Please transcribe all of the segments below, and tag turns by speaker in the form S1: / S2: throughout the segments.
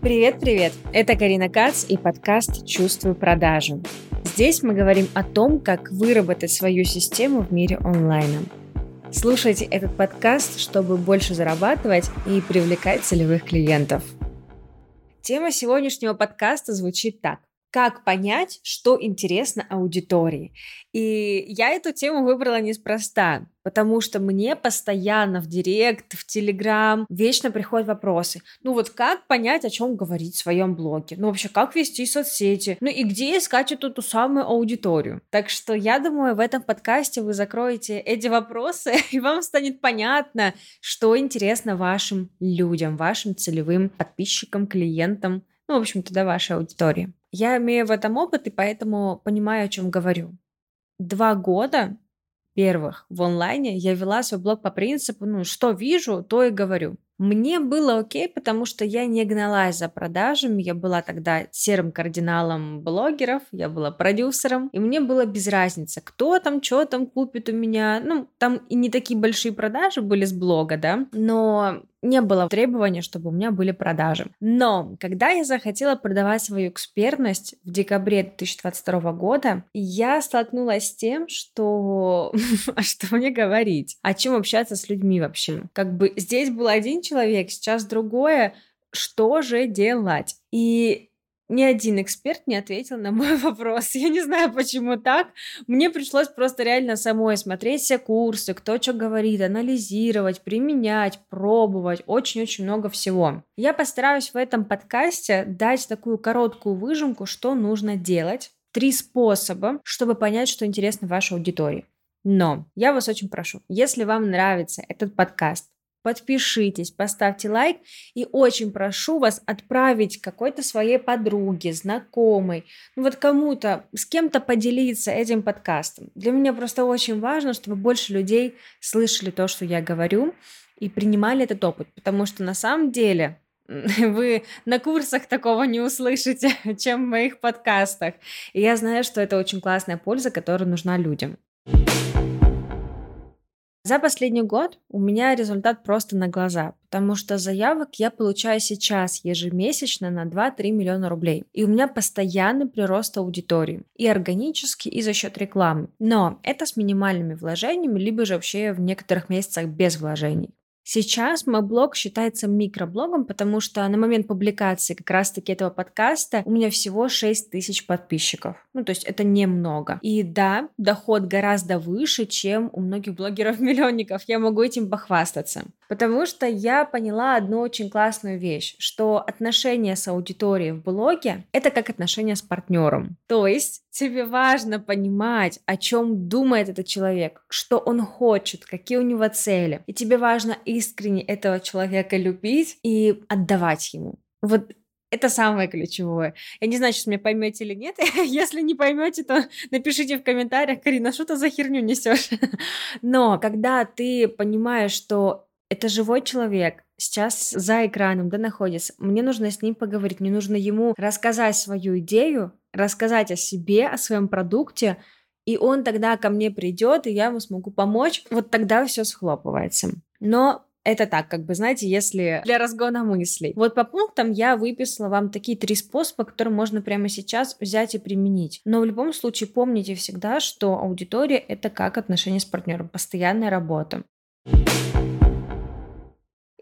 S1: Привет-привет! Это Карина Кац и подкаст «Чувствую продажу». Здесь мы говорим о том, как выработать свою систему в мире онлайна. Слушайте этот подкаст, чтобы больше зарабатывать и привлекать целевых клиентов. Тема сегодняшнего подкаста звучит так как понять, что интересно аудитории. И я эту тему выбрала неспроста, потому что мне постоянно в директ, в телеграм вечно приходят вопросы. Ну вот как понять, о чем говорить в своем блоге? Ну вообще, как вести соцсети? Ну и где искать эту ту самую аудиторию? Так что я думаю, в этом подкасте вы закроете эти вопросы, и вам станет понятно, что интересно вашим людям, вашим целевым подписчикам, клиентам, ну, в общем-то, да, вашей аудитории. Я имею в этом опыт и поэтому понимаю, о чем говорю. Два года первых в онлайне я вела свой блог по принципу, ну, что вижу, то и говорю. Мне было окей, потому что я не гналась за продажами, я была тогда серым кардиналом блогеров, я была продюсером, и мне было без разницы, кто там, что там купит у меня. Ну, там и не такие большие продажи были с блога, да, но не было требования, чтобы у меня были продажи. Но когда я захотела продавать свою экспертность в декабре 2022 года, я столкнулась с тем, что а что мне говорить, о чем общаться с людьми вообще. Как бы здесь был один человек, сейчас другое, что же делать? И ни один эксперт не ответил на мой вопрос. Я не знаю, почему так. Мне пришлось просто реально самой смотреть все курсы, кто что говорит, анализировать, применять, пробовать. Очень-очень много всего. Я постараюсь в этом подкасте дать такую короткую выжимку, что нужно делать. Три способа, чтобы понять, что интересно вашей аудитории. Но я вас очень прошу, если вам нравится этот подкаст, подпишитесь, поставьте лайк и очень прошу вас отправить какой-то своей подруге, знакомой, ну вот кому-то, с кем-то поделиться этим подкастом. Для меня просто очень важно, чтобы больше людей слышали то, что я говорю, и принимали этот опыт, потому что на самом деле вы на курсах такого не услышите, чем в моих подкастах. И я знаю, что это очень классная польза, которая нужна людям. За последний год у меня результат просто на глаза, потому что заявок я получаю сейчас ежемесячно на 2-3 миллиона рублей. И у меня постоянный прирост аудитории, и органически, и за счет рекламы. Но это с минимальными вложениями, либо же вообще в некоторых месяцах без вложений. Сейчас мой блог считается микроблогом, потому что на момент публикации как раз-таки этого подкаста у меня всего 6 тысяч подписчиков. Ну, то есть это немного. И да, доход гораздо выше, чем у многих блогеров-миллионников. Я могу этим похвастаться. Потому что я поняла одну очень классную вещь, что отношения с аудиторией в блоге — это как отношения с партнером. То есть тебе важно понимать, о чем думает этот человек, что он хочет, какие у него цели. И тебе важно искренне этого человека любить и отдавать ему. Вот это самое ключевое. Я не знаю, сейчас меня поймете или нет. Если не поймете, то напишите в комментариях, Карина, что ты за херню несешь. Но когда ты понимаешь, что это живой человек, сейчас за экраном, да, находится, мне нужно с ним поговорить, мне нужно ему рассказать свою идею, рассказать о себе, о своем продукте, и он тогда ко мне придет, и я ему смогу помочь. Вот тогда все схлопывается. Но это так, как бы, знаете, если для разгона мыслей. Вот по пунктам я выписала вам такие три способа, которые можно прямо сейчас взять и применить. Но в любом случае помните всегда, что аудитория — это как отношения с партнером, постоянная работа.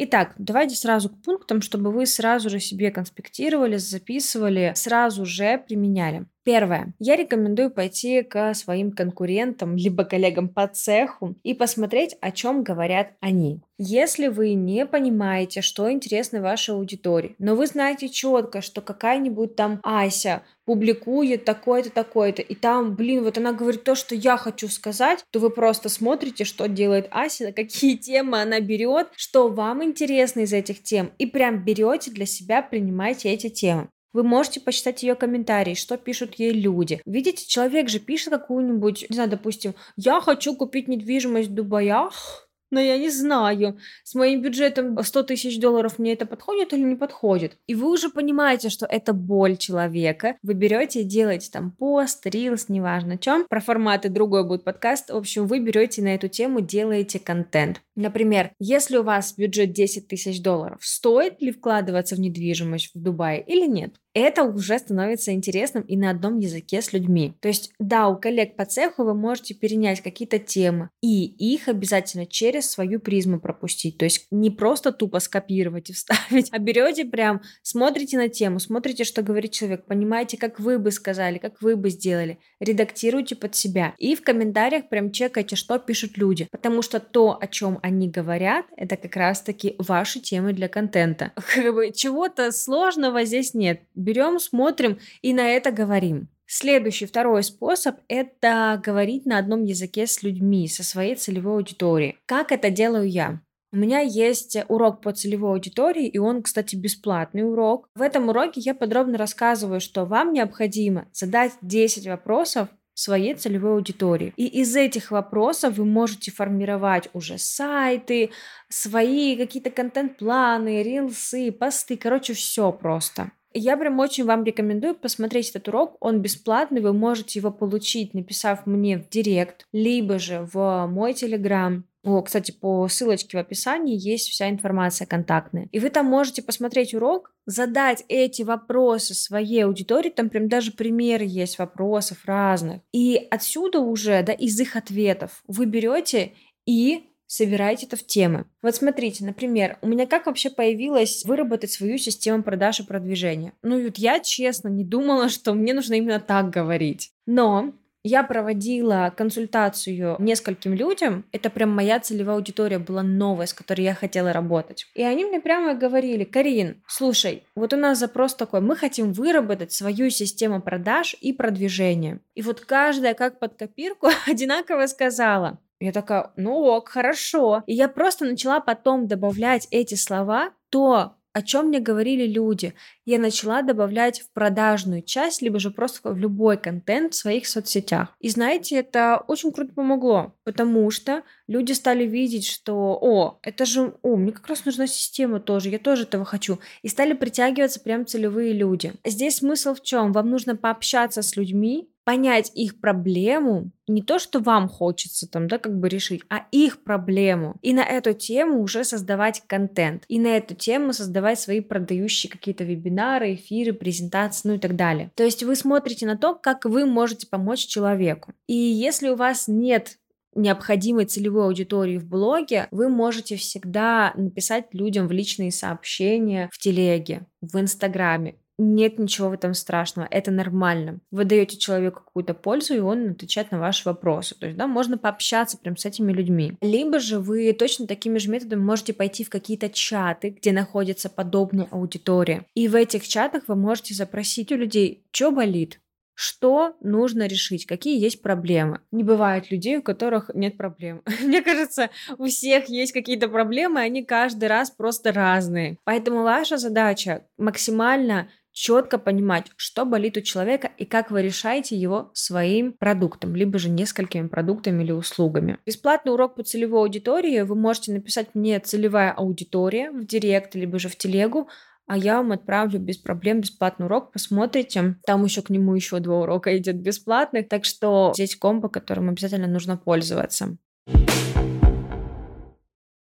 S1: Итак, давайте сразу к пунктам, чтобы вы сразу же себе конспектировали, записывали, сразу же применяли. Первое. Я рекомендую пойти к своим конкурентам, либо коллегам по цеху и посмотреть, о чем говорят они. Если вы не понимаете, что интересно вашей аудитории, но вы знаете четко, что какая-нибудь там Ася публикует такое-то, такое-то, и там, блин, вот она говорит то, что я хочу сказать, то вы просто смотрите, что делает Ася, какие темы она берет, что вам интересно из этих тем, и прям берете для себя, принимаете эти темы. Вы можете почитать ее комментарии, что пишут ей люди. Видите, человек же пишет какую-нибудь, не знаю, допустим, я хочу купить недвижимость в Дубаях, но я не знаю, с моим бюджетом 100 тысяч долларов мне это подходит или не подходит. И вы уже понимаете, что это боль человека. Вы берете и делаете там пост, рилс, неважно чем. Про форматы другой будет подкаст. В общем, вы берете на эту тему, делаете контент. Например, если у вас бюджет 10 тысяч долларов, стоит ли вкладываться в недвижимость в Дубае или нет? Это уже становится интересным и на одном языке с людьми. То есть, да, у коллег по цеху вы можете перенять какие-то темы и их обязательно через свою призму пропустить. То есть не просто тупо скопировать и вставить, а берете прям, смотрите на тему, смотрите, что говорит человек, понимаете, как вы бы сказали, как вы бы сделали, редактируйте под себя. И в комментариях прям чекайте, что пишут люди. Потому что то, о чем они говорят, это как раз-таки ваши темы для контента. Как бы чего-то сложного здесь нет берем, смотрим и на это говорим. Следующий, второй способ – это говорить на одном языке с людьми, со своей целевой аудиторией. Как это делаю я? У меня есть урок по целевой аудитории, и он, кстати, бесплатный урок. В этом уроке я подробно рассказываю, что вам необходимо задать 10 вопросов своей целевой аудитории. И из этих вопросов вы можете формировать уже сайты, свои какие-то контент-планы, рилсы, посты, короче, все просто. Я прям очень вам рекомендую посмотреть этот урок. Он бесплатный, вы можете его получить, написав мне в директ, либо же в мой телеграм. О, кстати, по ссылочке в описании есть вся информация контактная. И вы там можете посмотреть урок, задать эти вопросы своей аудитории, там прям даже примеры есть вопросов разных. И отсюда уже, да, из их ответов вы берете и собираете это в темы. Вот смотрите, например, у меня как вообще появилось выработать свою систему продаж и продвижения? Ну, вот я, честно, не думала, что мне нужно именно так говорить. Но я проводила консультацию нескольким людям. Это прям моя целевая аудитория была новая, с которой я хотела работать. И они мне прямо говорили, Карин, слушай, вот у нас запрос такой, мы хотим выработать свою систему продаж и продвижения. И вот каждая как под копирку одинаково сказала, я такая, ну ок, хорошо. И я просто начала потом добавлять эти слова, то, о чем мне говорили люди. Я начала добавлять в продажную часть, либо же просто в любой контент в своих соцсетях. И знаете, это очень круто помогло, потому что люди стали видеть, что, о, это же, о, мне как раз нужна система тоже, я тоже этого хочу. И стали притягиваться прям целевые люди. Здесь смысл в чем? Вам нужно пообщаться с людьми, понять их проблему, не то, что вам хочется там, да, как бы решить, а их проблему. И на эту тему уже создавать контент. И на эту тему создавать свои продающие какие-то вебинары, эфиры, презентации, ну и так далее. То есть вы смотрите на то, как вы можете помочь человеку. И если у вас нет необходимой целевой аудитории в блоге, вы можете всегда написать людям в личные сообщения в телеге, в инстаграме, нет ничего в этом страшного, это нормально. Вы даете человеку какую-то пользу, и он отвечает на ваши вопросы. То есть, да, можно пообщаться прям с этими людьми. Либо же вы точно такими же методами можете пойти в какие-то чаты, где находится подобная аудитория. И в этих чатах вы можете запросить у людей, что болит, что нужно решить, какие есть проблемы. Не бывает людей, у которых нет проблем. Мне кажется, у всех есть какие-то проблемы, они каждый раз просто разные. Поэтому ваша задача максимально четко понимать, что болит у человека и как вы решаете его своим продуктом, либо же несколькими продуктами или услугами. Бесплатный урок по целевой аудитории вы можете написать мне целевая аудитория в директ, либо же в телегу, а я вам отправлю без проблем бесплатный урок, посмотрите. Там еще к нему еще два урока идет бесплатных, так что здесь комбо, которым обязательно нужно пользоваться.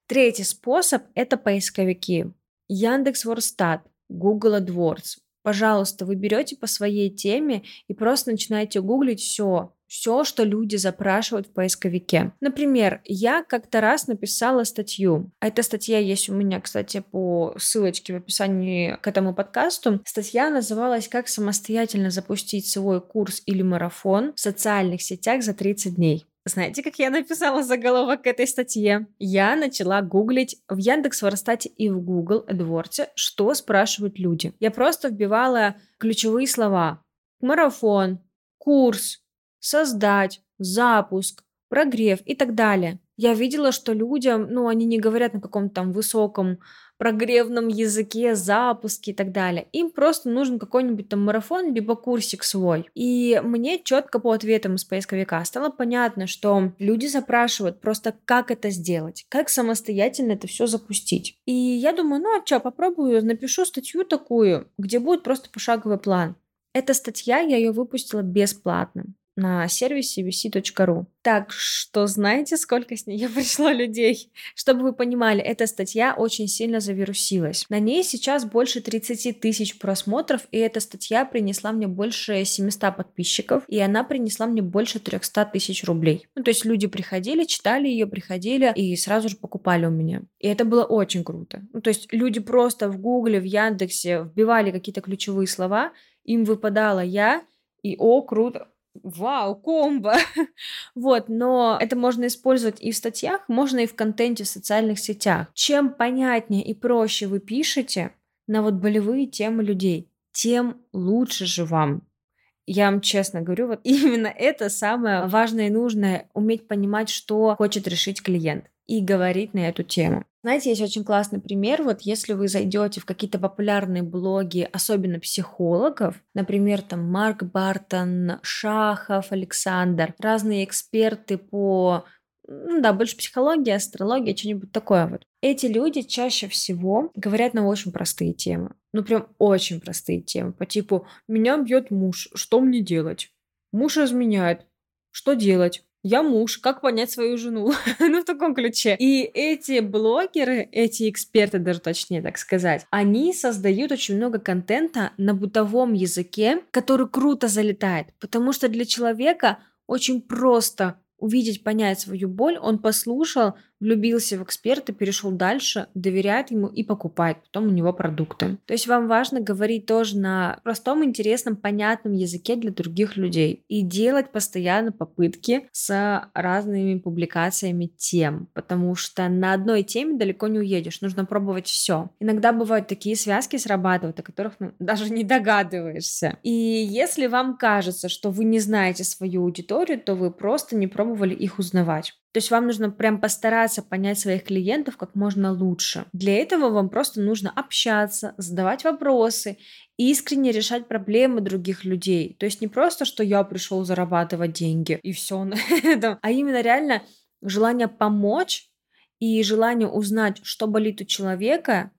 S1: Третий способ – это поисковики. Яндекс Ворстат, Google AdWords, Пожалуйста, вы берете по своей теме и просто начинаете гуглить все, все, что люди запрашивают в поисковике. Например, я как-то раз написала статью. А эта статья есть у меня, кстати, по ссылочке в описании к этому подкасту. Статья называлась «Как самостоятельно запустить свой курс или марафон в социальных сетях за 30 дней». Знаете, как я написала заголовок к этой статье? Я начала гуглить в Яндекс Воростате и в Google AdWords, что спрашивают люди. Я просто вбивала ключевые слова. Марафон, курс, создать, запуск, прогрев и так далее. Я видела, что людям, ну, они не говорят на каком-то там высоком прогревном языке, запуске и так далее. Им просто нужен какой-нибудь там марафон, либо курсик свой. И мне четко по ответам из поисковика стало понятно, что люди запрашивают просто, как это сделать, как самостоятельно это все запустить. И я думаю, ну а что, попробую, напишу статью такую, где будет просто пошаговый план. Эта статья, я ее выпустила бесплатно на сервисе vc.ru. Так что знаете, сколько с нее пришло людей? Чтобы вы понимали, эта статья очень сильно завирусилась. На ней сейчас больше 30 тысяч просмотров, и эта статья принесла мне больше 700 подписчиков, и она принесла мне больше 300 тысяч рублей. Ну, то есть люди приходили, читали ее, приходили и сразу же покупали у меня. И это было очень круто. Ну, то есть люди просто в Гугле, в Яндексе вбивали какие-то ключевые слова, им выпадала я, и о, круто, вау, комбо. вот, но это можно использовать и в статьях, можно и в контенте в социальных сетях. Чем понятнее и проще вы пишете на вот болевые темы людей, тем лучше же вам. Я вам честно говорю, вот именно это самое важное и нужное, уметь понимать, что хочет решить клиент и говорить на эту тему. Знаете, есть очень классный пример. Вот если вы зайдете в какие-то популярные блоги, особенно психологов, например, там Марк Бартон, Шахов, Александр, разные эксперты по ну да, больше психология, астрология, что-нибудь такое вот. Эти люди чаще всего говорят на очень простые темы. Ну, прям очень простые темы. По типу, меня бьет муж, что мне делать? Муж изменяет, что делать? Я муж, как понять свою жену? ну, в таком ключе. И эти блогеры, эти эксперты, даже точнее так сказать, они создают очень много контента на бытовом языке, который круто залетает, потому что для человека очень просто увидеть, понять свою боль, он послушал, влюбился в эксперта, перешел дальше, доверяет ему и покупает потом у него продукты. То есть вам важно говорить тоже на простом, интересном, понятном языке для других людей и делать постоянно попытки с разными публикациями тем, потому что на одной теме далеко не уедешь, нужно пробовать все. Иногда бывают такие связки срабатывают, о которых ну, даже не догадываешься. И если вам кажется, что вы не знаете свою аудиторию, то вы просто не пробовали их узнавать. То есть вам нужно прям постараться понять своих клиентов как можно лучше. Для этого вам просто нужно общаться, задавать вопросы, искренне решать проблемы других людей. То есть не просто, что я пришел зарабатывать деньги и все на этом, а именно реально желание помочь и желание узнать, что болит у человека,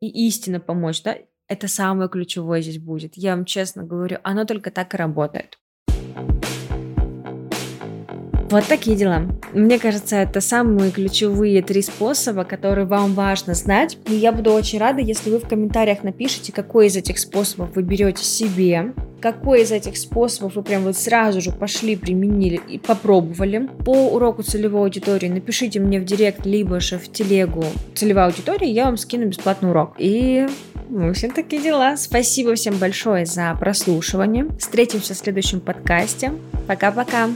S1: и истинно помочь, да, это самое ключевое здесь будет. Я вам честно говорю, оно только так и работает. Вот такие дела. Мне кажется, это самые ключевые три способа, которые вам важно знать. И я буду очень рада, если вы в комментариях напишите, какой из этих способов вы берете себе, какой из этих способов вы прям вот сразу же пошли, применили и попробовали. По уроку целевой аудитории напишите мне в директ, либо же в телегу целевой аудитории, я вам скину бесплатный урок. И в общем, такие дела. Спасибо всем большое за прослушивание. Встретимся в следующем подкасте. Пока-пока.